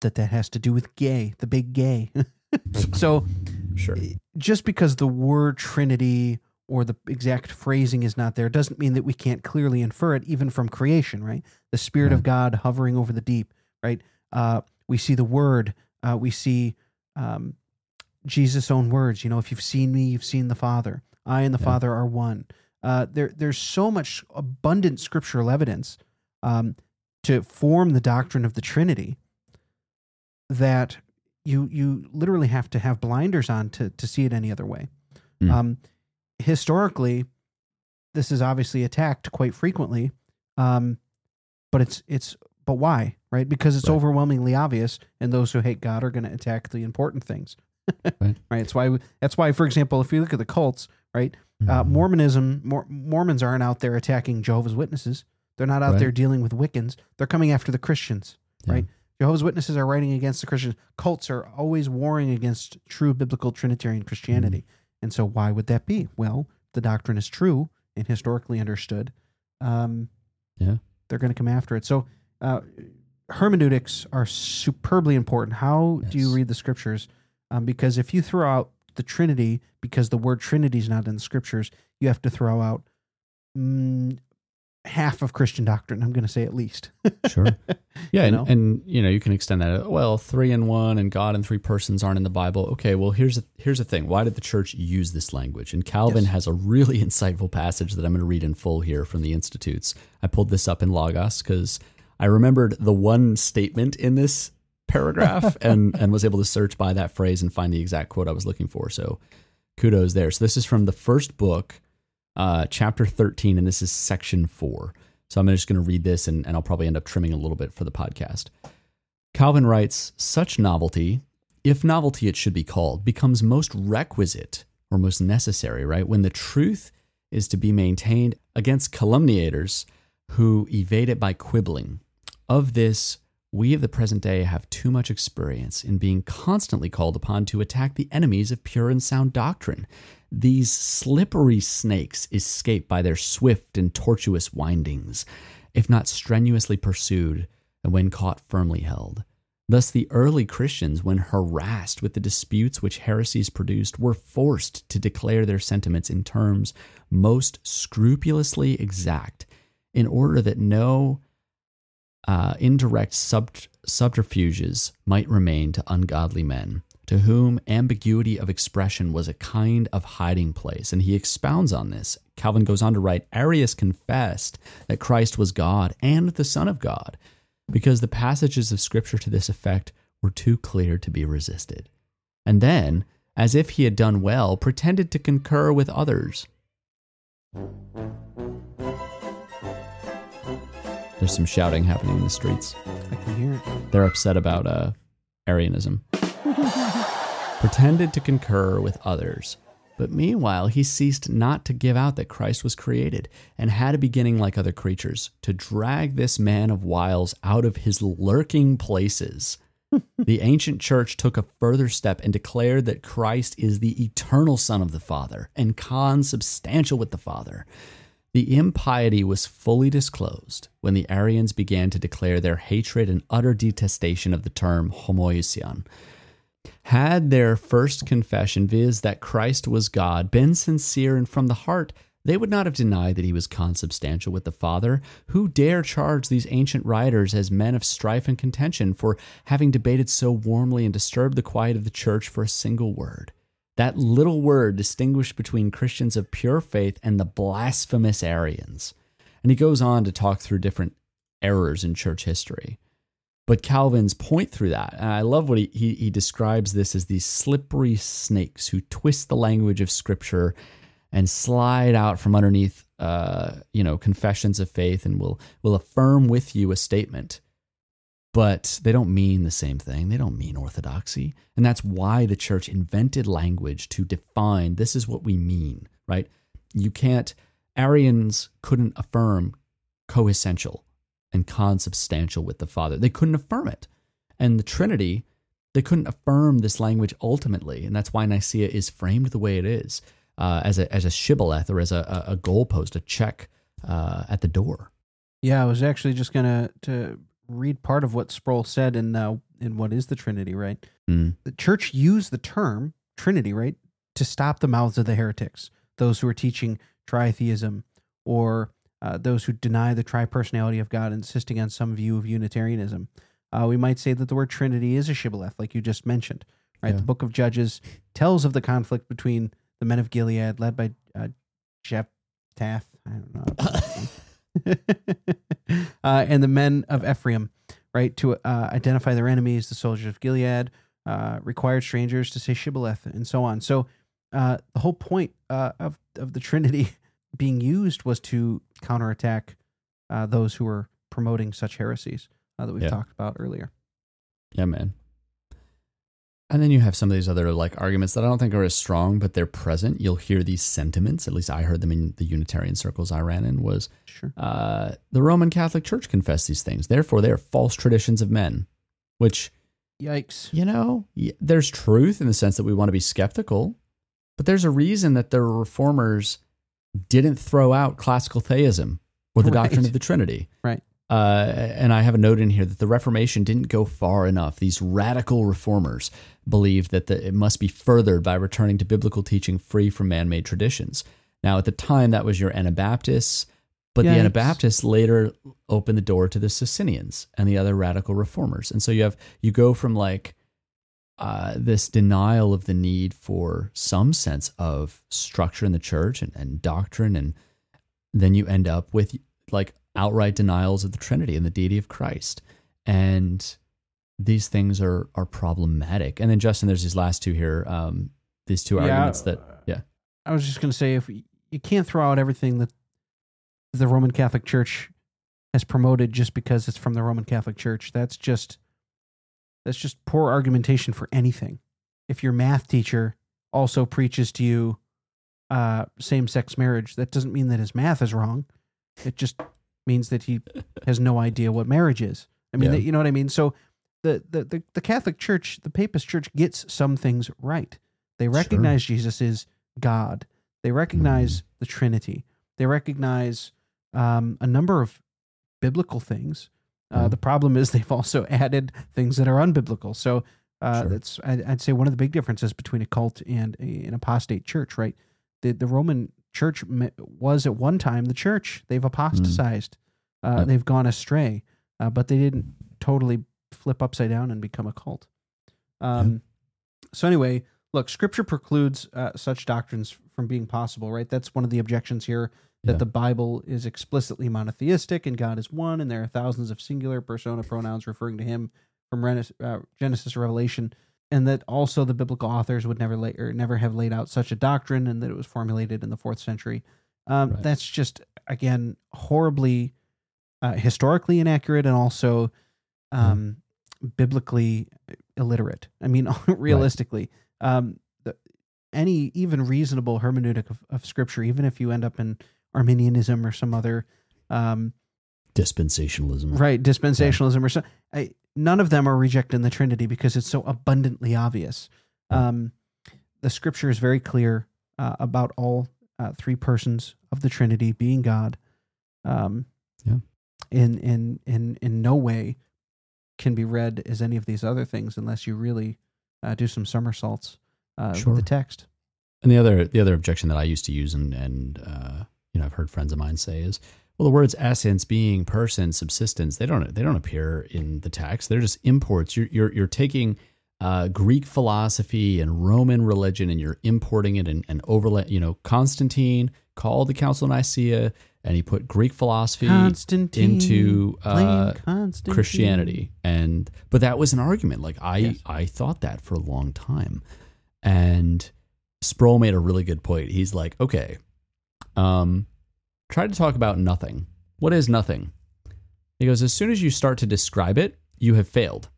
that that has to do with gay, the big gay. so Sure. just because the word Trinity or the exact phrasing is not there doesn't mean that we can't clearly infer it even from creation, right? The Spirit of God hovering over the deep, right? Uh, we see the Word. Uh, we see um, Jesus' own words. You know, if you've seen me, you've seen the Father. I and the Yeah. Father are one. Uh, there, there's so much abundant scriptural evidence um, to form the doctrine of the Trinity that you you literally have to have blinders on to to see it any other way. Mm. Um, historically, this is obviously attacked quite frequently, um, but it's it's but why right? Because it's Right. overwhelmingly obvious, and those who hate God are going to attack the important things. Right. right. That's why. we- That's why, for example, if you look at the cults, right? Uh, Mhm. Mormonism, Mor- Mormons aren't out there attacking Jehovah's Witnesses. They're not out Right. there dealing with Wiccans. They're coming after the Christians, Yeah. right? Jehovah's Witnesses are writing against the Christians. Cults are always warring against true biblical Trinitarian Christianity. And so, why would that be? Well, the doctrine is true and historically understood. Um, Yeah. they're going to come after it. So, uh, hermeneutics are superbly important. How do you read the scriptures? Um, because if you throw out the Trinity because the word Trinity is not in the scriptures, you have to throw out mm, half of Christian doctrine. I'm going to say at least. Sure. Yeah, You and, know? and you know you can extend that. Well, three in one and God and three persons aren't in the Bible. Okay, well here's a, here's the thing. Why did the church use this language? And Calvin Yes. has a really insightful passage that I'm going to read in full here from the Institutes. I pulled this up in Logos because I remembered the one statement in this paragraph and and was able to search by that phrase and find the exact quote I was looking for. So kudos there. So this is from the first book, uh, chapter 13, and this is section four. So I'm just going to read this and, and I'll probably end up trimming a little bit for the podcast. Calvin writes Such novelty, if novelty it should be called, becomes most requisite or most necessary, right? When the truth is to be maintained against calumniators who evade it by quibbling. Of this, we of the present day have too much experience in being constantly called upon to attack the enemies of pure and sound doctrine. These slippery snakes escape by their swift and tortuous windings, if not strenuously pursued, and when caught firmly held. Thus, the early Christians, when harassed with the disputes which heresies produced, were forced to declare their sentiments in terms most scrupulously exact, in order that no uh, indirect sub- subterfuges might remain to ungodly men, to whom ambiguity of expression was a kind of hiding place. And he expounds on this. Calvin goes on to write Arius confessed that Christ was God and the Son of God, because the passages of Scripture to this effect were too clear to be resisted. And then, as if he had done well, pretended to concur with others. There's some shouting happening in the streets. I can hear it. They're upset about uh, Arianism. Pretended to concur with others. But meanwhile, he ceased not to give out that Christ was created and had a beginning like other creatures, to drag this man of wiles out of his lurking places. the ancient church took a further step and declared that Christ is the eternal Son of the Father and consubstantial with the Father. The impiety was fully disclosed when the Arians began to declare their hatred and utter detestation of the term homoousion. Had their first confession, viz., that Christ was God, been sincere and from the heart, they would not have denied that he was consubstantial with the Father. Who dare charge these ancient writers as men of strife and contention for having debated so warmly and disturbed the quiet of the church for a single word? That little word distinguished between Christians of pure faith and the blasphemous Arians. And he goes on to talk through different errors in church history. But Calvin's point through that, and I love what he, he, he describes this as these slippery snakes who twist the language of Scripture and slide out from underneath, uh, you know, confessions of faith and will will affirm with you a statement, but they don't mean the same thing. They don't mean orthodoxy, and that's why the church invented language to define this is what we mean. Right? You can't. Arians couldn't affirm coessential and consubstantial with the Father. They couldn't affirm it. And the Trinity, they couldn't affirm this language ultimately. And that's why Nicaea is framed the way it is uh, as, a, as a shibboleth or as a, a, goalpost, a check uh, at the door. Yeah, I was actually just gonna to read part of what Sproul said in uh, in what is the Trinity, right? Mm. The church used the term Trinity, right, to stop the mouths of the heretics, those who are teaching tritheism, or uh, those who deny the tripersonality of God, insisting on some view of Unitarianism. Uh, we might say that the word Trinity is a shibboleth, like you just mentioned, right? Yeah. The Book of Judges tells of the conflict between the men of Gilead, led by uh, Jeff Tath. I don't know. uh, and the men of Ephraim, right, to uh, identify their enemies, the soldiers of Gilead, uh, required strangers to say Shibboleth, and so on. So uh, the whole point uh, of of the Trinity being used was to counterattack uh, those who were promoting such heresies uh, that we've Yeah. talked about earlier. Yeah, man. And then you have some of these other like arguments that I don't think are as strong, but they're present. You'll hear these sentiments. At least I heard them in the Unitarian circles I ran in. Was Sure. uh, the Roman Catholic Church confessed these things? Therefore, they are false traditions of men. Which Yikes. you know, y- there's truth in the sense that we want to be skeptical, but there's a reason that the reformers didn't throw out classical theism or the doctrine of the Trinity. Right. Uh, and I have a note in here that the Reformation didn't go far enough. These radical reformers believed that the, it must be furthered by returning to biblical teaching free from man made traditions. Now, at the time, that was your Anabaptists, but the Anabaptists later opened the door to the Socinians and the other radical reformers. And so you have you go from like uh, this denial of the need for some sense of structure in the church and, and doctrine, and then you end up with like outright denials of the Trinity and the deity of Christ. And these things are are problematic. And then Justin, there's these last two here, um, these two Yeah. arguments that yeah, I was just going to say if you can't throw out everything that the Roman Catholic Church has promoted just because it's from the Roman Catholic Church. That's just that's just poor argumentation for anything. If your math teacher also preaches to you uh, same-sex marriage, that doesn't mean that his math is wrong. It just means that he has no idea what marriage is. I mean, Yeah. you know what I mean. So the, the the the Catholic Church, the Papist Church, gets some things right. They recognize Jesus is God. They recognize the Trinity. They recognize um, a number of biblical things. Uh, Yeah. The problem is they've also added things that are unbiblical. So uh, Sure. that's I- I'd say one of the big differences between a cult and a, an apostate church. Right, the the Roman Church was at one time the church. They've apostatized. Uh, Yeah. They've gone astray, uh, but they didn't totally flip upside down and become a cult. Um, So anyway, look, Scripture precludes uh, such doctrines from being possible. Right, that's one of the objections here that Yeah. the Bible is explicitly monotheistic and God is one, and there are thousands of singular persona pronouns referring to Him from uh, Genesis to Revelation, and that also the biblical authors would never lay or never have laid out such a doctrine, and that it was formulated in the fourth century. Um, Right. That's just again horribly uh, historically inaccurate and also um, biblically illiterate. I mean, realistically, um, the, any even reasonable hermeneutic of, of Scripture, even if you end up in Arminianism or some other um, dispensationalism. right dispensationalism or so, I, none of them are rejecting the Trinity because it's so abundantly obvious. Um, the Scripture is very clear uh, about all uh, three persons of the Trinity being God. Um, Yeah. In in in in no way can be read as any of these other things unless you really uh, do some somersaults uh, Sure. with the text. And the other the other objection that I used to use and and uh, you know I've heard friends of mine say is well the words essence, being, person, subsistence they don't they don't appear in the text. They're just imports. You're you're you're taking uh, Greek philosophy and Roman religion and you're importing it and, and overlay. You know Constantine called the Council of Nicaea and he put Greek philosophy into uh. Christianity and but that was an argument like I Yes. I thought that for a long time and Sproul made a really good point he's like okay um try to talk about nothing. What is nothing? He goes as soon as you start to describe it you have failed.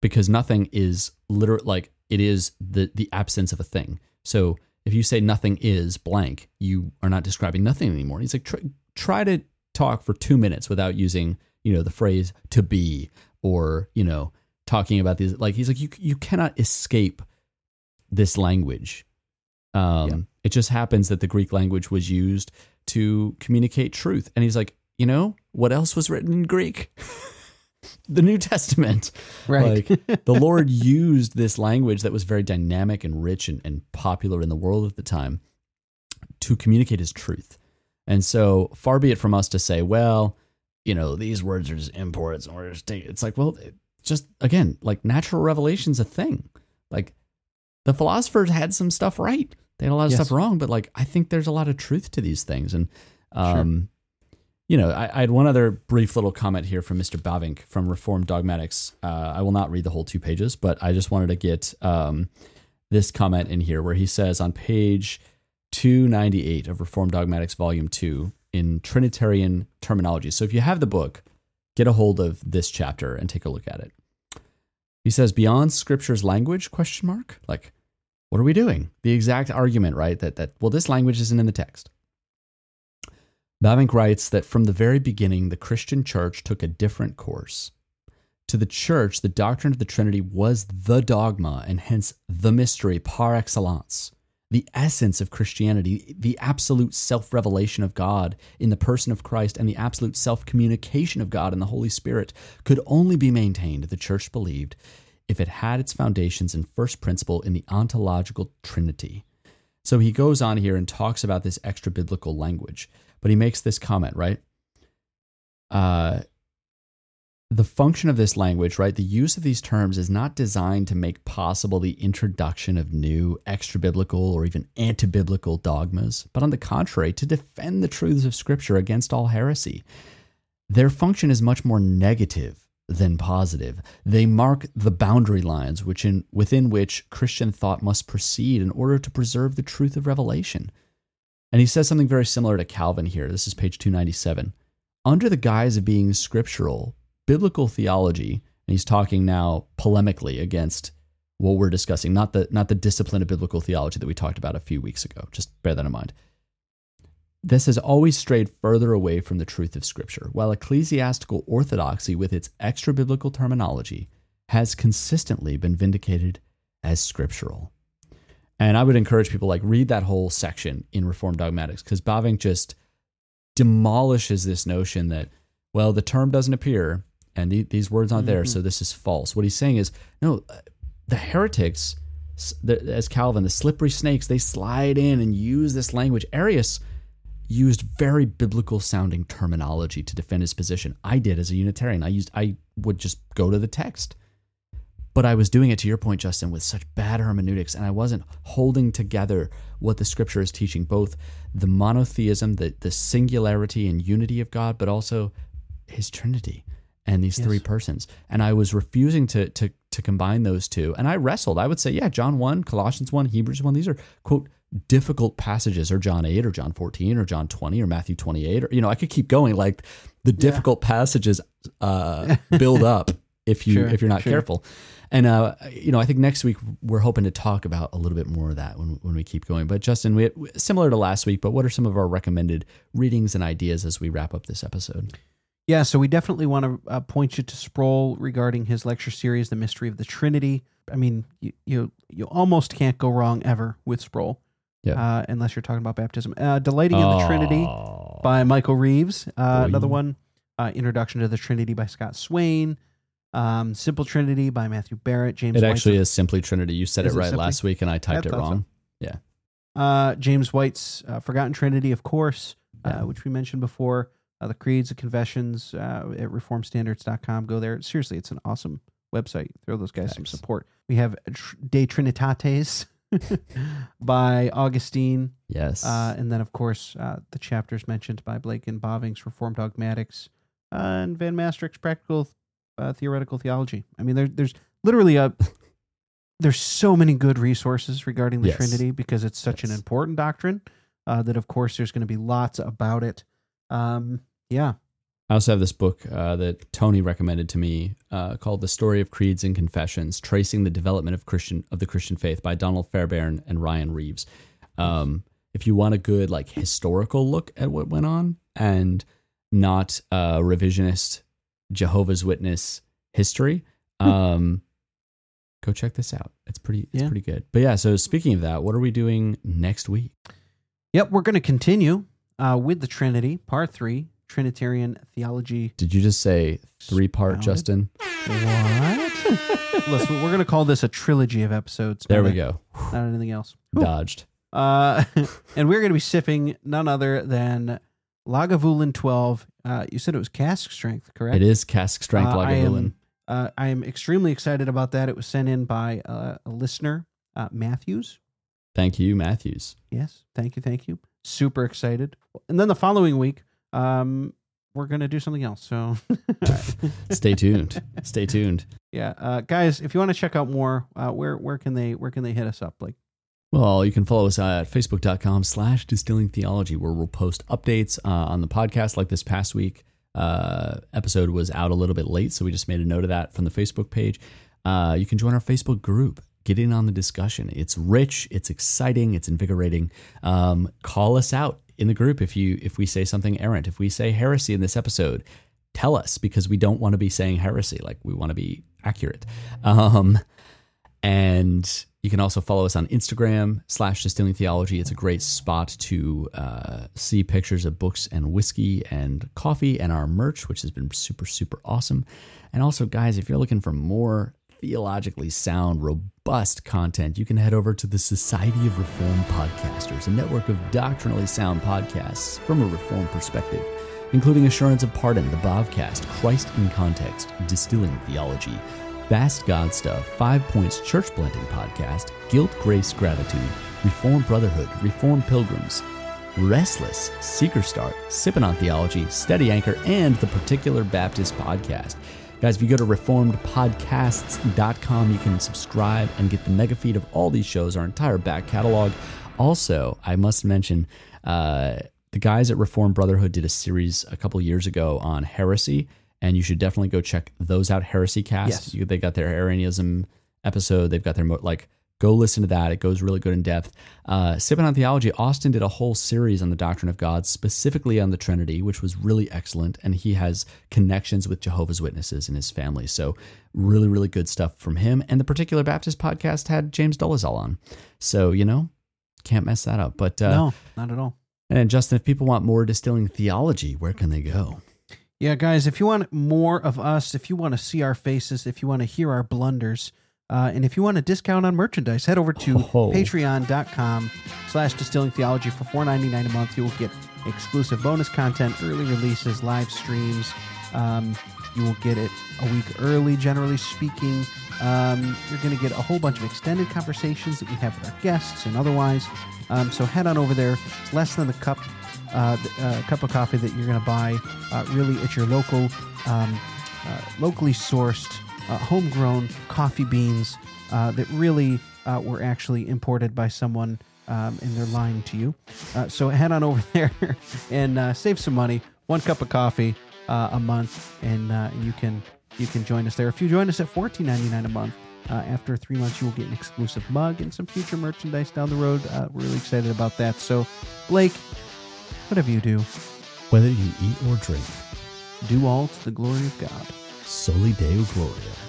Because nothing is literally like it is the the absence of a thing. So if you say nothing is blank you are not describing nothing anymore. He's like try, try to talk for two minutes without using you know the phrase to be or you know talking about these like he's like you you cannot escape this language. Um Yeah. it just happens that the greek language was used to communicate truth. And he's like you know what else was written in greek? The new testament. Right. like the lord used this language that was very dynamic and rich and, and popular in the world at the time to communicate his truth. And so far be it from us to say well you know these words are just imports and just it's like well it just again like natural revelation's a thing. Like the philosophers had some stuff right they had a lot of Yes. stuff wrong, but like I think there's a lot of truth to these things. And um, you know, I, I had one other brief little comment here from Mr. Bavinck from Reformed Dogmatics. Uh, I will not read the whole two pages, but I just wanted to get um, this comment in here where he says on page 298 of Reformed Dogmatics, Volume 2, in Trinitarian terminology. So if you have the book, get a hold of this chapter and take a look at it. He says, beyond scripture's language, question mark? Like, what are we doing? The exact argument, right? That, that well, this language isn't in the text. Bavinck writes that from the very beginning, the Christian church took a different course. To the church, the doctrine of the Trinity was the dogma and hence the mystery par excellence, the essence of Christianity, the absolute self revelation of God in the person of Christ, and the absolute self communication of God in the Holy Spirit could only be maintained, the church believed, if it had its foundations in first principle in the ontological Trinity. So he goes on here and talks about this extra biblical language, but he makes this comment, right? Uh, the function of this language, right? The use of these terms is not designed to make possible the introduction of new extra biblical or even anti biblical dogmas, but on the contrary, to defend the truths of Scripture against all heresy. Their function is much more negative than positive. They mark the boundary lines which in, within which Christian thought must proceed in order to preserve the truth of revelation. And he says something very similar to Calvin here. This is page 297. Under the guise of being scriptural, biblical theology, and he's talking now polemically against what we're discussing, not the not the discipline of biblical theology that we talked about a few weeks ago. Just bear that in mind. This has always strayed further away from the truth of Scripture, while ecclesiastical orthodoxy, with its extra biblical terminology, has consistently been vindicated as scriptural. And I would encourage people like read that whole section in Reformed Dogmatics because Bavinck just demolishes this notion that well the term doesn't appear and the, these words aren't there, so this is false. What he's saying is no, uh, the heretics, the, as Calvin, the slippery snakes, they slide in and use this language. Arius used very biblical sounding terminology to defend his position. I did as a Unitarian. I used I would just go to the text. But I was doing it to your point, Justin, with such bad hermeneutics, and I wasn't holding together what the scripture is teaching, both the monotheism, the, the singularity and unity of God, but also his Trinity and these three persons. And I was refusing to to to combine those two. And I wrestled. I would say, yeah, John 1, Colossians 1, Hebrews 1, these are quote difficult passages, or John 8, or John 14, or John 20, or Matthew 28, or you know, I could keep going. Like the difficult passages uh build up if you Sure, if you're not sure. careful. And uh, you know, I think next week we're hoping to talk about a little bit more of that when when we keep going. But Justin, we similar to last week, but what are some of our recommended readings and ideas as we wrap up this episode? Yeah, so we definitely want to uh, point you to Sproul regarding his lecture series, "The Mystery of the Trinity." I mean, you you, you almost can't go wrong ever with Sproul, Yeah. uh, unless you're talking about baptism. Uh, "Delighting in the Trinity" by Michael Reeves. Uh, Boy. another one, uh, "Introduction to the Trinity" by Scott Swain. Um, "Simple Trinity" by Matthew Barrett. James It White's- actually is simply Trinity. You said Is it it right simply? last week, and I typed I it thought so. wrong. Yeah. Uh, James White's uh, Forgotten Trinity, of course, Yeah. uh, which we mentioned before. Uh, the Creeds, the Confessions uh, at reformstandards.com. Go there. Seriously, it's an awesome website. Throw those guys some Thanks. support. We have Tr- De Trinitates by Augustine. Yes. Uh, and then, of course, uh, the chapters mentioned by Blake and Bavinck's Reformed Dogmatics uh, and Van Maastricht's Practical uh, Theoretical Theology. I mean, there, there's literally a there's so many good resources regarding the Yes. Trinity because it's such an important doctrine uh, that, of course, there's going to be lots about it. Um, yeah, I also have this book uh, that Tony recommended to me uh, called "The Story of Creeds and Confessions: Tracing the Development of Christian of the Christian Faith" by Donald Fairbairn and Ryan Reeves. Um, if you want a good like historical look at what went on and not uh, revisionist Jehovah's Witness history, um, go check this out. It's pretty. It's Yeah. pretty good. But yeah. So speaking of that, what are we doing next week? yep. We're going to continue uh, with the Trinity, Part Three, Trinitarian Theology. Did you just say three part, Justin? What? Listen, we're going to call this a trilogy of episodes. There we go. Not anything else. Dodged. Uh, and we're going to be sipping none other than Lagavulin 12. Uh, you said it was cask strength, correct? It is cask strength Uh, I Lagavulin. am, uh, I am extremely excited about that. It was sent in by uh, a listener, uh, Matthews. Thank you, Matthews. Yes, thank you, thank you. Super excited. And then the following week, um, we're gonna do something else. So, Stay tuned. Stay tuned. yeah, uh, guys, if you want to check out more, uh, where where can they where can they hit us up? Like, Well, you can follow us at facebook.com slash distilling theology, where we'll post updates uh, on the podcast like this past week. Uh, episode was out a little bit late, so we just made a note of that from the Facebook page. Uh, you can join our Facebook group. Get in on the discussion. It's rich, it's exciting, it's invigorating. Um, call us out in the group if you if we say something errant, if we say heresy in this episode. Tell us because we don't want to be saying heresy. Like we want to be accurate. Um, and you can also follow us on Instagram slash distilling theology. It's a great spot to uh, see pictures of books and whiskey and coffee and our merch, which has been super, super awesome. And also, guys, if you're looking for more theologically sound, robust content, you can head over to the Society of Reformed Podcasters, a network of doctrinally sound podcasts from a Reformed perspective, including Assurance of Pardon, the Bobcast, Christ in Context, Distilling Theology, Fast God Stuff, Five Points Church Blending Podcast, Guilt, Grace, Gratitude, Reformed Brotherhood, Reformed Pilgrims, Restless, Seeker Start, Sipping on Theology, Steady Anchor, and the Particular Baptist Podcast. Guys, if you go to reformedpodcasts.com, you can subscribe and get the mega feed of all these shows, our entire back catalog. Also, I must mention, uh, the guys at Reformed Brotherhood did a series a couple years ago on heresy, and you should definitely go check those out. Heresy Cast. Yes. You, they got their Arianism episode. They've got their mo- like. Go listen to that. It goes really good in depth. Uh, Sipping on Theology, Austin did a whole series on the doctrine of God, specifically on the Trinity, which was really excellent. And he has connections with Jehovah's Witnesses in his family. So, really, really good stuff from him. And the Particular Baptist podcast had James Dolezal on. So, you know, can't mess that up. But, uh, no, not at all. and Justin, if people want more distilling theology, where can they go? Yeah, guys, if you want more of us, if you want to see our faces, if you want to hear our blunders, uh, and if you want a discount on merchandise, head over to Oh. patreon.com slash distilling theology for $4.99 a month. You will get exclusive bonus content, early releases, live streams. Um, you will get it a week early, generally speaking. Um, you're going to get a whole bunch of extended conversations that we have with our guests and otherwise. Um, so head on over there. It's less than the cup uh, uh, cup of coffee that you're going to buy uh, really at your local, um, uh, locally sourced, homegrown coffee beans uh, that really uh, were actually imported by someone um, and they're lying to you. Uh, so head on over there and uh, save some money. One cup of coffee uh, a month, and uh, you can you can join us there. If you join us at fourteen ninety nine a month. Uh, after three months, you will get an exclusive mug and some future merchandise down the road. Uh, we're really excited about that. So, Blake, whatever you do, Whether you eat or drink, do all to the glory of God. Soli Deo Gloria.